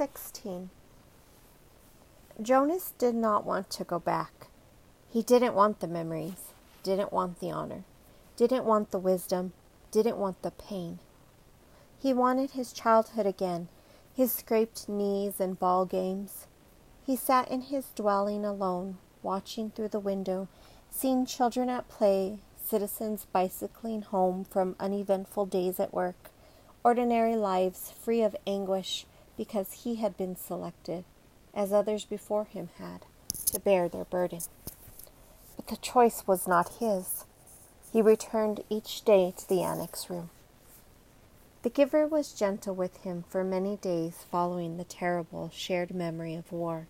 16. Jonas did not want to go back. He didn't want the memories, didn't want the honor, didn't want the wisdom, didn't want the pain. He wanted his childhood again, his scraped knees and ball games. He sat in his dwelling alone, watching through the window, seeing children at play, citizens bicycling home from uneventful days at work, ordinary lives free of anguish because he had been selected, as others before him had, to bear their burden. But the choice was not his. He returned each day to the annex room. The giver was gentle with him for many days following the terrible shared memory of war.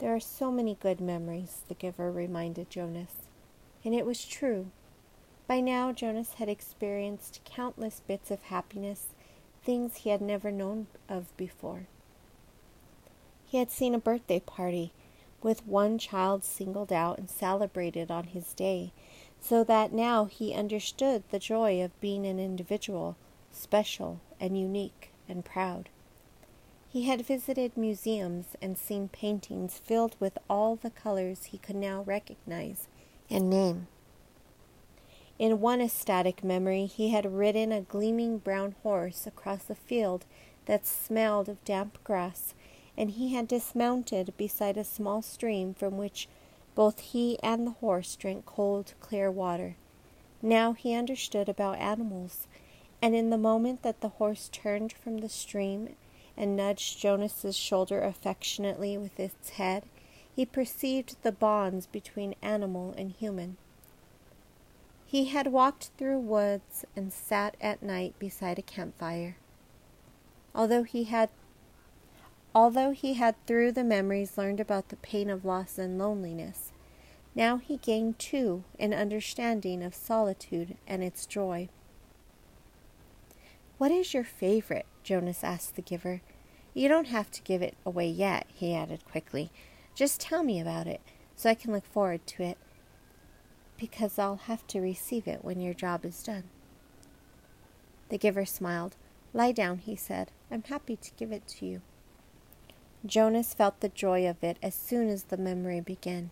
There are so many good memories, the giver reminded Jonas, and it was true. By now, Jonas had experienced countless bits of happiness things he had never known of before. He had seen a birthday party with one child singled out and celebrated on his day, so that now he understood the joy of being an individual, special and unique and proud. He had visited museums and seen paintings filled with all the colors he could now recognize and name. In one ecstatic memory, he had ridden a gleaming brown horse across a field that smelled of damp grass, and he had dismounted beside a small stream from which both he and the horse drank cold, clear water. Now he understood about animals, and in the moment that the horse turned from the stream and nudged Jonas's shoulder affectionately with its head, he perceived the bonds between animal and human. He had walked through woods and sat at night beside a campfire. Although he had although he had through the memories learned about the pain of loss and loneliness, now he gained too an understanding of solitude and its joy. What is your favorite? Jonas asked the giver. You don't have to give it away yet, he added quickly. Just tell me about it, so I can look forward to it because I'll have to receive it when your job is done. The giver smiled. Lie down, he said. I'm happy to give it to you. Jonas felt the joy of it as soon as the memory began.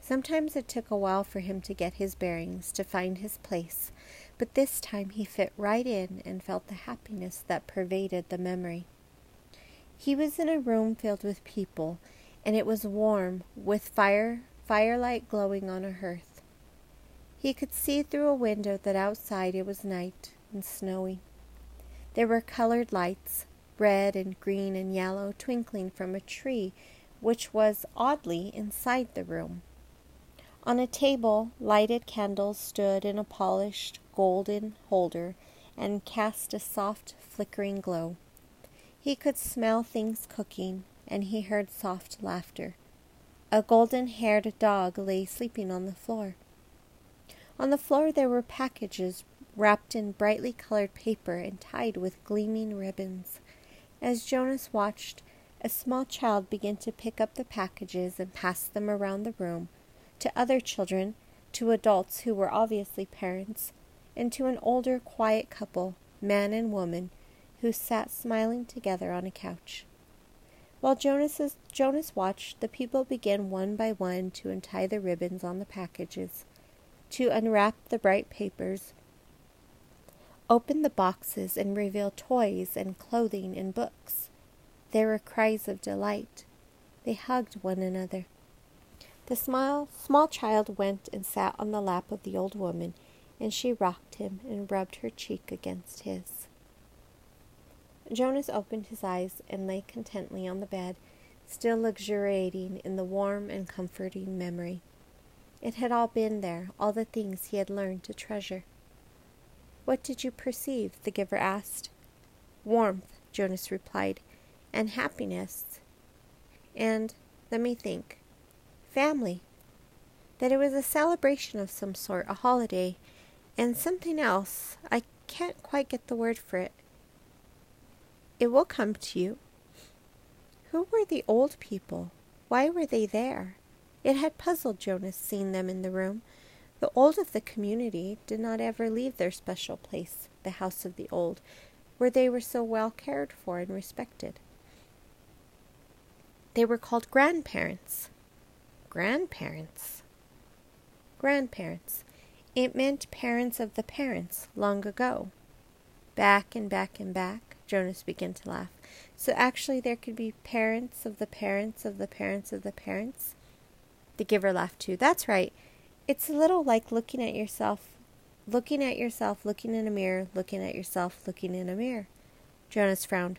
Sometimes it took a while for him to get his bearings, to find his place, but this time he fit right in and felt the happiness that pervaded the memory. He was in a room filled with people, and it was warm, with fire firelight glowing on a hearth. He could see through a window that outside it was night and snowy. There were colored lights, red and green and yellow, twinkling from a tree which was oddly inside the room. On a table, lighted candles stood in a polished golden holder and cast a soft, flickering glow. He could smell things cooking, and he heard soft laughter. A golden haired dog lay sleeping on the floor. On the floor there were packages wrapped in brightly colored paper and tied with gleaming ribbons. As Jonas watched, a small child began to pick up the packages and pass them around the room to other children, to adults who were obviously parents, and to an older, quiet couple, man and woman, who sat smiling together on a couch. While Jonas, watched, the people began one by one to untie the ribbons on the packages to unwrap the bright papers, open the boxes, and reveal toys and clothing and books. There were cries of delight. They hugged one another. The small, small child went and sat on the lap of the old woman, and she rocked him and rubbed her cheek against his. Jonas opened his eyes and lay contently on the bed, still luxuriating in the warm and comforting memory. It had all been there, all the things he had learned to treasure. What did you perceive? the giver asked. Warmth, Jonas replied, and happiness. And, let me think, family. That it was a celebration of some sort, a holiday, and something else. I can't quite get the word for it. It will come to you. Who were the old people? Why were they there? It had puzzled Jonas seeing them in the room. The old of the community did not ever leave their special place, the house of the old, where they were so well cared for and respected. They were called grandparents. Grandparents. Grandparents. It meant parents of the parents long ago. Back and back and back, Jonas began to laugh. So actually, there could be parents of the parents of the parents of the parents. The giver laughed too. That's right. It's a little like looking at yourself, looking at yourself, looking in a mirror, looking at yourself, looking in a mirror. Jonas frowned.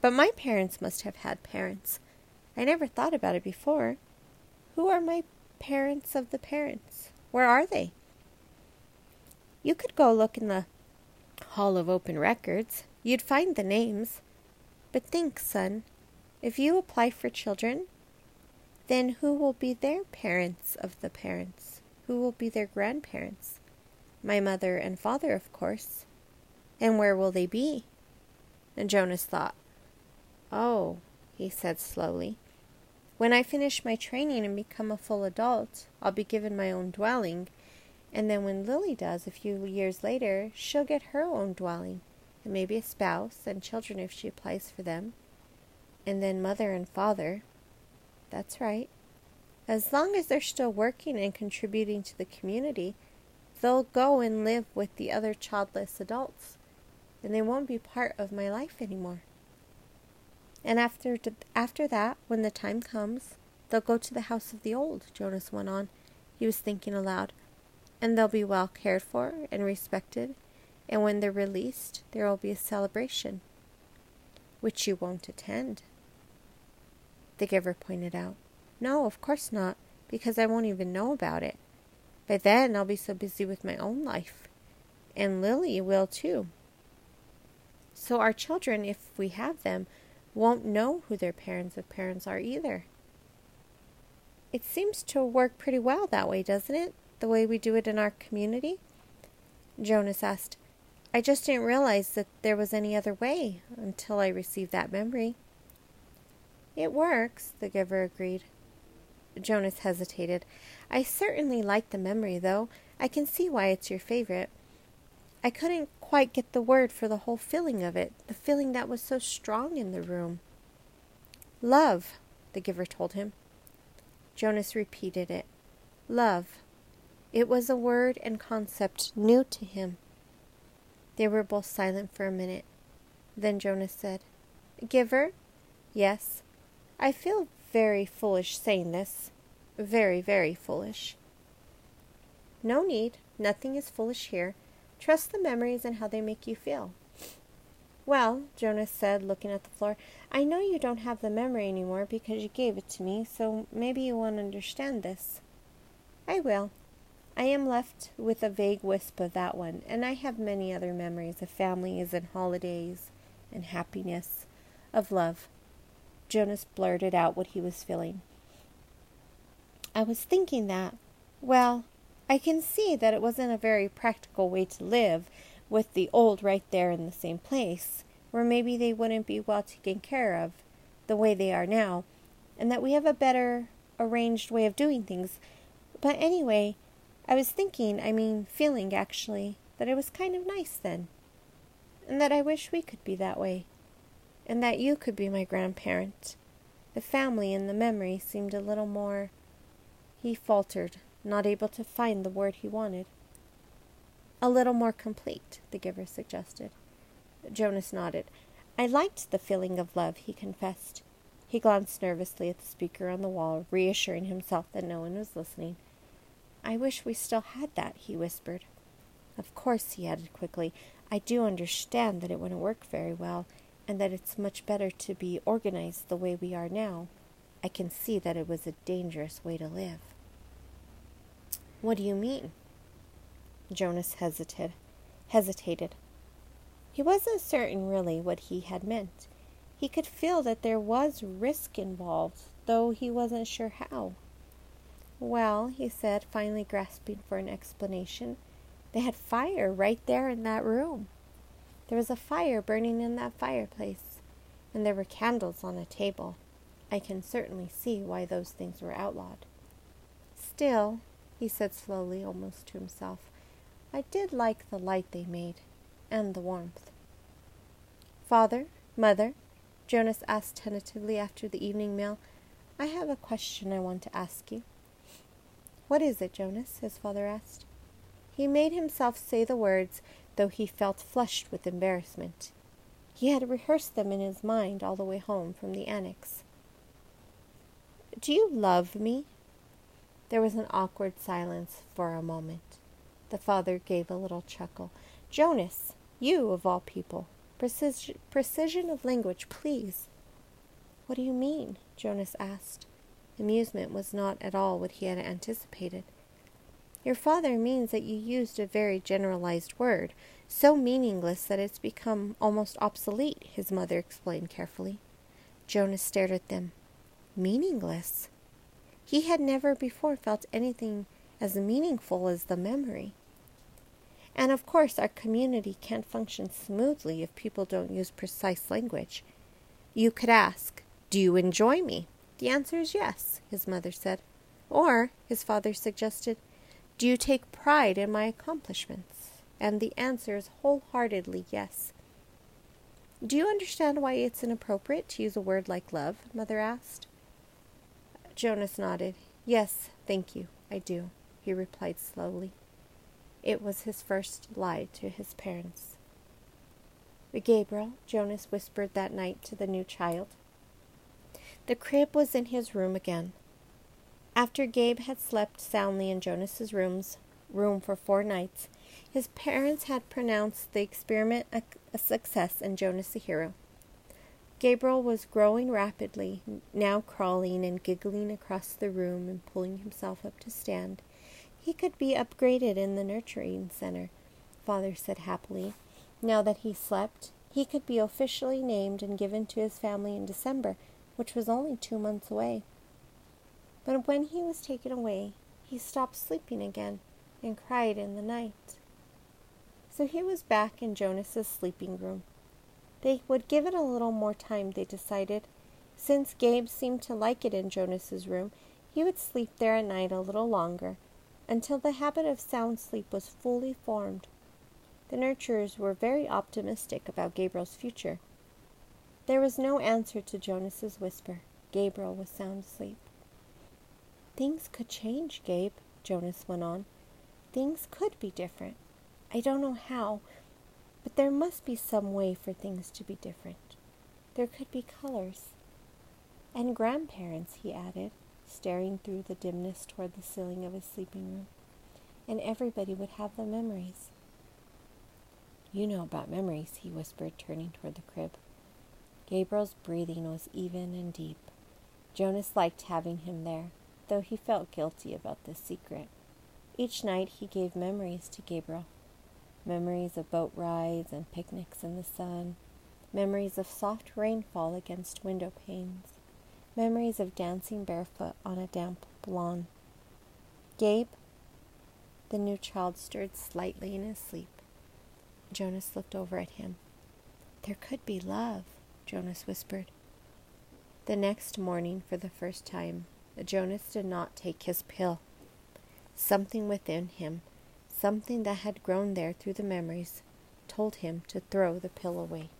But my parents must have had parents. I never thought about it before. Who are my parents of the parents? Where are they? You could go look in the Hall of Open Records. You'd find the names. But think, son, if you apply for children, then who will be their parents of the parents? Who will be their grandparents? My mother and father, of course. And where will they be? And Jonas thought. Oh, he said slowly. When I finish my training and become a full adult, I'll be given my own dwelling. And then when Lily does, a few years later, she'll get her own dwelling, and maybe a spouse and children if she applies for them. And then mother and father. That's right. As long as they're still working and contributing to the community, they'll go and live with the other childless adults, and they won't be part of my life anymore. And after after that, when the time comes, they'll go to the house of the old, Jonas went on. He was thinking aloud. And they'll be well cared for and respected, and when they're released, there will be a celebration, which you won't attend. The giver pointed out. No, of course not, because I won't even know about it. By then, I'll be so busy with my own life. And Lily will too. So our children, if we have them, won't know who their parents of parents are either. It seems to work pretty well that way, doesn't it? The way we do it in our community? Jonas asked. I just didn't realize that there was any other way until I received that memory. It works, the giver agreed. Jonas hesitated. I certainly like the memory, though. I can see why it's your favorite. I couldn't quite get the word for the whole feeling of it, the feeling that was so strong in the room. Love, the giver told him. Jonas repeated it. Love. It was a word and concept new to him. They were both silent for a minute. Then Jonas said, Giver? Yes. I feel very foolish saying this. Very, very foolish. No need. Nothing is foolish here. Trust the memories and how they make you feel. Well, Jonas said, looking at the floor, I know you don't have the memory anymore because you gave it to me, so maybe you won't understand this. I will. I am left with a vague wisp of that one, and I have many other memories of families and holidays and happiness, of love. Jonas blurted out what he was feeling. I was thinking that, well, I can see that it wasn't a very practical way to live, with the old right there in the same place, where maybe they wouldn't be well taken care of the way they are now, and that we have a better arranged way of doing things. But anyway, I was thinking, I mean, feeling actually, that it was kind of nice then, and that I wish we could be that way and that you could be my grandparent. The family and the memory seemed a little more. He faltered, not able to find the word he wanted. A little more complete, the giver suggested. Jonas nodded. I liked the feeling of love, he confessed. He glanced nervously at the speaker on the wall, reassuring himself that no one was listening. I wish we still had that, he whispered. Of course, he added quickly, I do understand that it wouldn't work very well, and that it's much better to be organized the way we are now, I can see that it was a dangerous way to live. What do you mean? Jonas hesitated. Hesitated. He wasn't certain really what he had meant. He could feel that there was risk involved, though he wasn't sure how. Well, he said, finally grasping for an explanation, they had fire right there in that room. There was a fire burning in that fireplace, and there were candles on a table. I can certainly see why those things were outlawed. Still, he said slowly, almost to himself, I did like the light they made, and the warmth. Father, Mother, Jonas asked tentatively after the evening meal, I have a question I want to ask you. What is it, Jonas? his father asked. He made himself say the words, though he felt flushed with embarrassment. He had rehearsed them in his mind all the way home from the annex. Do you love me? There was an awkward silence for a moment. The father gave a little chuckle. Jonas, you of all people. Precision, precision of language, please. What do you mean? Jonas asked. Amusement was not at all what he had anticipated. Your father means that you used a very generalized word, so meaningless that it's become almost obsolete, his mother explained carefully. Jonas stared at them. Meaningless? He had never before felt anything as meaningful as the memory. And of course, our community can't function smoothly if people don't use precise language. You could ask, Do you enjoy me? The answer is yes, his mother said. Or, his father suggested, Do you take pride in my accomplishments? And the answer is wholeheartedly yes. Do you understand why it's inappropriate to use a word like love? Mother asked. Jonas nodded. Yes, thank you, I do, he replied slowly. It was his first lie to his parents. Gabriel, Jonas whispered that night to the new child. The crib was in his room again. After Gabe had slept soundly in Jonas's rooms, room for four nights, his parents had pronounced the experiment a, a success and Jonas a hero. Gabriel was growing rapidly, now crawling and giggling across the room and pulling himself up to stand. He could be upgraded in the nurturing center, Father said happily. Now that he slept, he could be officially named and given to his family in December, which was only two months away. But when he was taken away, he stopped sleeping again and cried in the night. So he was back in Jonas's sleeping room. They would give it a little more time, they decided. Since Gabe seemed to like it in Jonas's room, he would sleep there at night a little longer until the habit of sound sleep was fully formed. The nurturers were very optimistic about Gabriel's future. There was no answer to Jonas's whisper. Gabriel was sound asleep. Things could change, Gabe, Jonas went on. Things could be different. I don't know how, but there must be some way for things to be different. There could be colors. And grandparents, he added staring through the dimness toward the ceiling of his sleeping room, and everybody would have the memories. You know about memories, he whispered, turning toward the crib. Gabriel's breathing was even and deep. Jonas liked having him there, though he felt guilty about this secret. Each night he gave memories to Gabriel memories of boat rides and picnics in the sun, memories of soft rainfall against window panes, memories of dancing barefoot on a damp lawn. Gabe, the new child stirred slightly in his sleep. Jonas looked over at him. There could be love, Jonas whispered. The next morning, for the first time, Jonas did not take his pill. Something within him, something that had grown there through the memories, told him to throw the pill away.